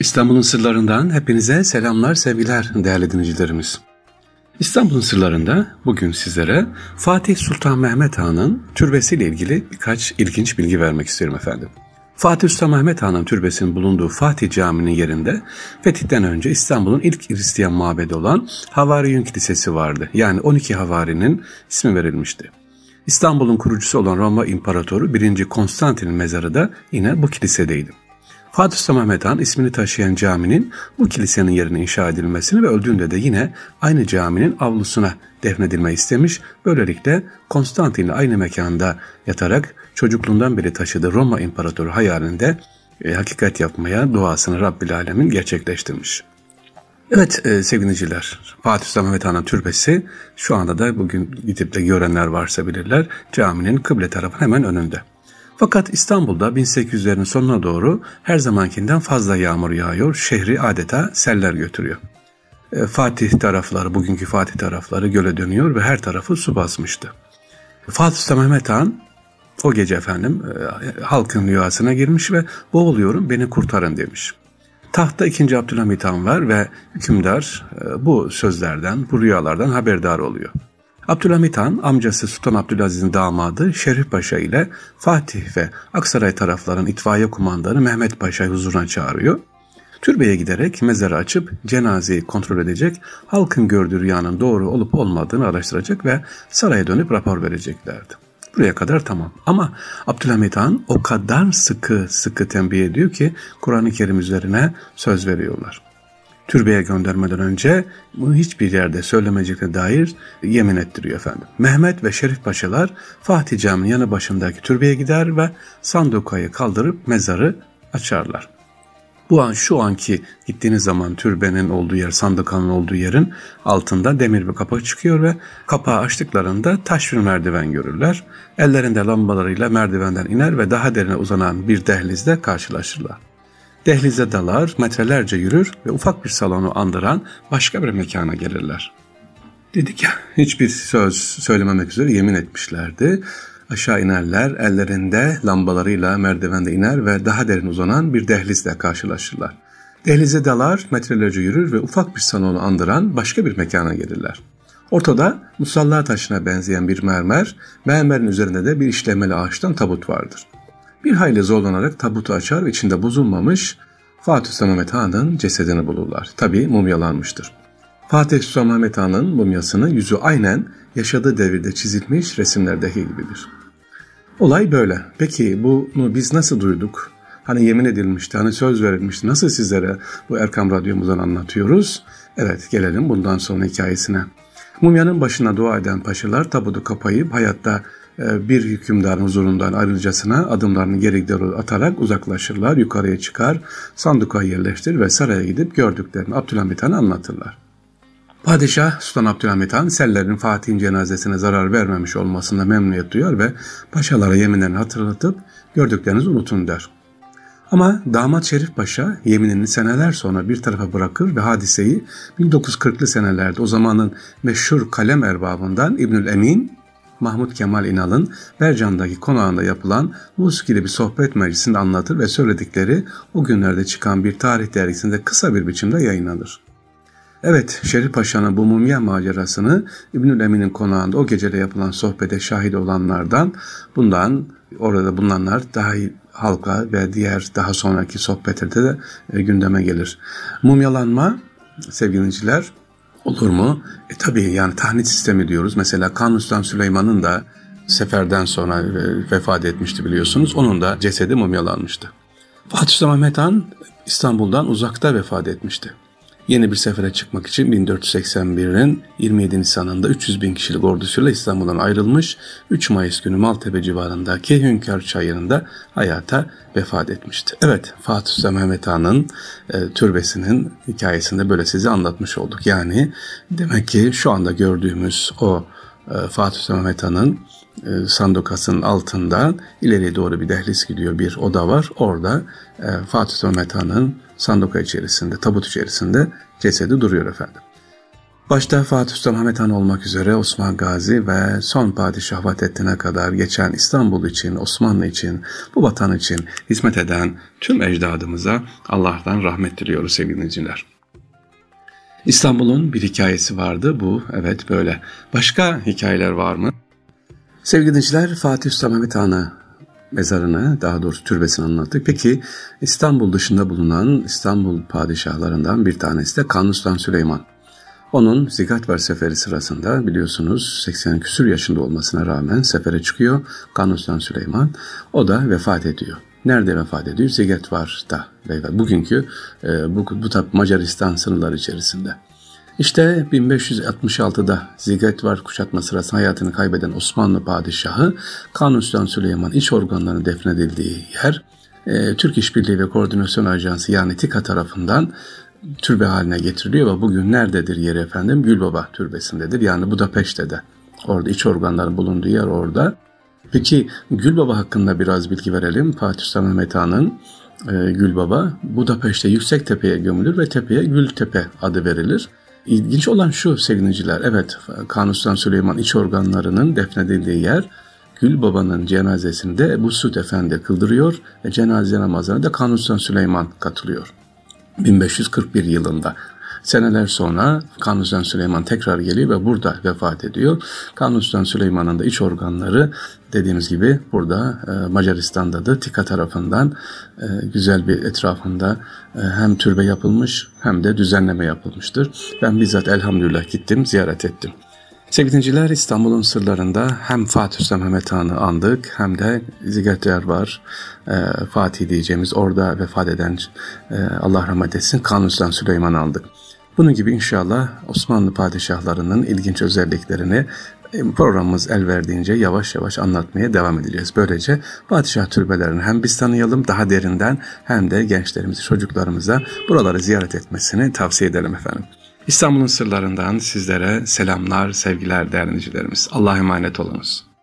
İstanbul'un sırlarından hepinize selamlar, sevgiler değerli dinleyicilerimiz. İstanbul'un sırlarında bugün sizlere Fatih Sultan Mehmet Han'ın türbesiyle ilgili birkaç ilginç bilgi vermek istiyorum efendim. Fatih Sultan Mehmet Han'ın türbesinin bulunduğu Fatih Camii'nin yerinde fetihten önce İstanbul'un ilk Hristiyan mabedi olan Havariyun Kilisesi vardı. Yani 12 Havari'nin ismi verilmişti. İstanbul'un kurucusu olan Roma İmparatoru 1. Konstantin'in mezarı da yine bu kilisedeydi. Fatih Sultan Mehmet Han ismini taşıyan caminin bu kilisenin yerine inşa edilmesini ve öldüğünde de yine aynı caminin avlusuna defnedilmeyi istemiş. Böylelikle Konstantin'le aynı mekanda yatarak çocukluğundan beri taşıdığı Roma İmparatoru hayalinde e, hakikat yapmaya duasını Rabbil Alemin gerçekleştirmiş. Evet e, sevgiliciler, Fatih Sultan Mehmet Han'ın türbesi şu anda da bugün gidip de görenler varsa bilirler caminin kıble tarafı hemen önünde. Fakat İstanbul'da 1800'lerin sonuna doğru her zamankinden fazla yağmur yağıyor, şehri adeta seller götürüyor. E, Fatih tarafları, bugünkü Fatih tarafları göle dönüyor ve her tarafı su basmıştı. Fatih Sultan Mehmet Han o gece efendim e, halkın rüyasına girmiş ve boğuluyorum beni kurtarın demiş. Tahta 2. Abdülhamit Han var ve hükümdar e, bu sözlerden, bu rüyalardan haberdar oluyor. Abdülhamit Han amcası Sultan Abdülaziz'in damadı Şerif Paşa ile Fatih ve Aksaray tarafların itfaiye kumandanı Mehmet Paşa'yı huzuruna çağırıyor. Türbeye giderek mezarı açıp cenazeyi kontrol edecek, halkın gördüğü rüyanın doğru olup olmadığını araştıracak ve saraya dönüp rapor vereceklerdi. Buraya kadar tamam. Ama Abdülhamit Han o kadar sıkı sıkı tembih ediyor ki Kur'an-ı Kerim üzerine söz veriyorlar türbeye göndermeden önce bunu hiçbir yerde söylemeyeceklerine dair yemin ettiriyor efendim. Mehmet ve Şerif Paşalar Fatih Camii'nin yanı başındaki türbeye gider ve sandukayı kaldırıp mezarı açarlar. Bu an şu anki gittiğiniz zaman türbenin olduğu yer, sandukanın olduğu yerin altında demir bir kapak çıkıyor ve kapağı açtıklarında taş bir merdiven görürler. Ellerinde lambalarıyla merdivenden iner ve daha derine uzanan bir dehlizde karşılaşırlar. Dehlize dalar, metrelerce yürür ve ufak bir salonu andıran başka bir mekana gelirler. Dedik ya hiçbir söz söylememek üzere yemin etmişlerdi. Aşağı inerler, ellerinde lambalarıyla merdivende iner ve daha derin uzanan bir dehlizle karşılaşırlar. Dehlize dalar, metrelerce yürür ve ufak bir salonu andıran başka bir mekana gelirler. Ortada musalla taşına benzeyen bir mermer, mermerin üzerinde de bir işlemeli ağaçtan tabut vardır. Bir hayli zorlanarak tabutu açar ve içinde bozulmamış Fatih Sultan Mehmet Han'ın cesedini bulurlar. Tabi mumyalanmıştır. Fatih Sultan Mehmet Han'ın mumyasının yüzü aynen yaşadığı devirde çizilmiş resimlerdeki gibidir. Olay böyle. Peki bunu biz nasıl duyduk? Hani yemin edilmişti, hani söz verilmişti. Nasıl sizlere bu Erkam Radyomuzdan anlatıyoruz? Evet gelelim bundan sonra hikayesine. Mumyanın başına dua eden paşalar tabutu kapayıp hayatta bir hükümdarın huzurundan ayrılcasına adımlarını geri doğru atarak uzaklaşırlar, yukarıya çıkar, sanduka yerleştirir ve saraya gidip gördüklerini Abdülhamit Han'a anlatırlar. Padişah Sultan Abdülhamit Han sellerin Fatih'in cenazesine zarar vermemiş olmasında memnuniyet duyar ve paşalara yeminlerini hatırlatıp gördüklerinizi unutun der. Ama damat Şerif Paşa yeminini seneler sonra bir tarafa bırakır ve hadiseyi 1940'lı senelerde o zamanın meşhur kalem erbabından İbnül Emin Mahmut Kemal İnal'ın Bercan'daki konağında yapılan muskili bir sohbet meclisinde anlatır ve söyledikleri o günlerde çıkan bir tarih dergisinde kısa bir biçimde yayınlanır. Evet, Şerif Paşa'nın bu mumya macerasını İbnül Emin'in konağında o gecede yapılan sohbete şahit olanlardan, bundan orada bulunanlar daha halka ve diğer daha sonraki sohbetlerde de e, gündeme gelir. Mumyalanma sevgiliciler Olur mu? E tabii yani tahnit sistemi diyoruz. Mesela Kanuni Süleyman'ın da seferden sonra e, vefat etmişti biliyorsunuz. Onun da cesedi mumyalanmıştı. Fatih Sultan Mehmet Han İstanbul'dan uzakta vefat etmişti yeni bir sefere çıkmak için 1481'in 27 Nisan'ında 300 bin kişilik ordusuyla İstanbul'dan ayrılmış 3 Mayıs günü Maltepe civarındaki Hünkar Çayırı'nda hayata vefat etmişti. Evet Fatih Sultan Mehmet Han'ın e, türbesinin hikayesinde böyle size anlatmış olduk. Yani demek ki şu anda gördüğümüz o e, Fatih Sultan Mehmet Han'ın sandukasının altından ileriye doğru bir dehliz gidiyor bir oda var. Orada e, Fatih Mehmet Han'ın sanduka içerisinde, tabut içerisinde cesedi duruyor efendim. Başta Fatih Sultan Mehmet Han olmak üzere Osman Gazi ve son padişah Vahdettin'e kadar geçen İstanbul için, Osmanlı için, bu vatan için hizmet eden tüm ecdadımıza Allah'tan rahmet diliyoruz sevgili dinleyiciler. İstanbul'un bir hikayesi vardı bu, evet böyle. Başka hikayeler var mı? Sevgili dinleyiciler, Fatih Sultan Mehmet Han'ı mezarını, daha doğrusu türbesini anlattık. Peki İstanbul dışında bulunan İstanbul padişahlarından bir tanesi de Kanuni Sultan Süleyman. Onun Zigatvar seferi sırasında biliyorsunuz 80 küsür yaşında olmasına rağmen sefere çıkıyor Kanuni Sultan Süleyman. O da vefat ediyor. Nerede vefat ediyor? Zigetvar'da. Bugünkü e, bu, bu Macaristan sınırları içerisinde. İşte 1566'da Zigetvar kuşatma sırasında hayatını kaybeden Osmanlı padişahı Kanuni Sultan Süleyman iç organlarının defnedildiği yer e, Türk İşbirliği ve Koordinasyon Ajansı yani TİKA tarafından türbe haline getiriliyor ve bugün nerededir yeri efendim? Gülbaba türbesindedir. Yani Budapeşte'de. Orada iç organların bulunduğu yer orada. Peki Gülbaba hakkında biraz bilgi verelim. Fatih Sultan Mehmet Han'ın e, Gülbaba Budapeşte yüksek tepeye gömülür ve tepeye Gültepe adı verilir. İlginç olan şu sevgiliciler, evet Kanuni Sultan Süleyman iç organlarının defnedildiği yer Gülbaba'nın cenazesinde bu Süt Efendi kıldırıyor ve cenaze namazına da Kanuni Sultan Süleyman katılıyor. 1541 yılında. Seneler sonra Kanuni Sultan Süleyman tekrar geliyor ve burada vefat ediyor. Kanuni Sultan Süleyman'ın da iç organları dediğimiz gibi burada e, Macaristan'da da Tika tarafından e, güzel bir etrafında e, hem türbe yapılmış hem de düzenleme yapılmıştır. Ben bizzat elhamdülillah gittim, ziyaret ettim. Sevgili dinciler İstanbul'un sırlarında hem Fatih Sultan Mehmet Han'ı andık hem de Zigetler var. E, Fatih diyeceğimiz orada vefat eden e, Allah rahmet etsin Kanuni Sultan Süleyman'ı andık. Bunun gibi inşallah Osmanlı padişahlarının ilginç özelliklerini e, programımız el verdiğince yavaş yavaş anlatmaya devam edeceğiz. Böylece padişah türbelerini hem biz tanıyalım daha derinden hem de gençlerimizi, çocuklarımıza buraları ziyaret etmesini tavsiye edelim efendim. İstanbul'un sırlarından sizlere selamlar, sevgiler değerli dinleyicilerimiz. Allah'a emanet olunuz.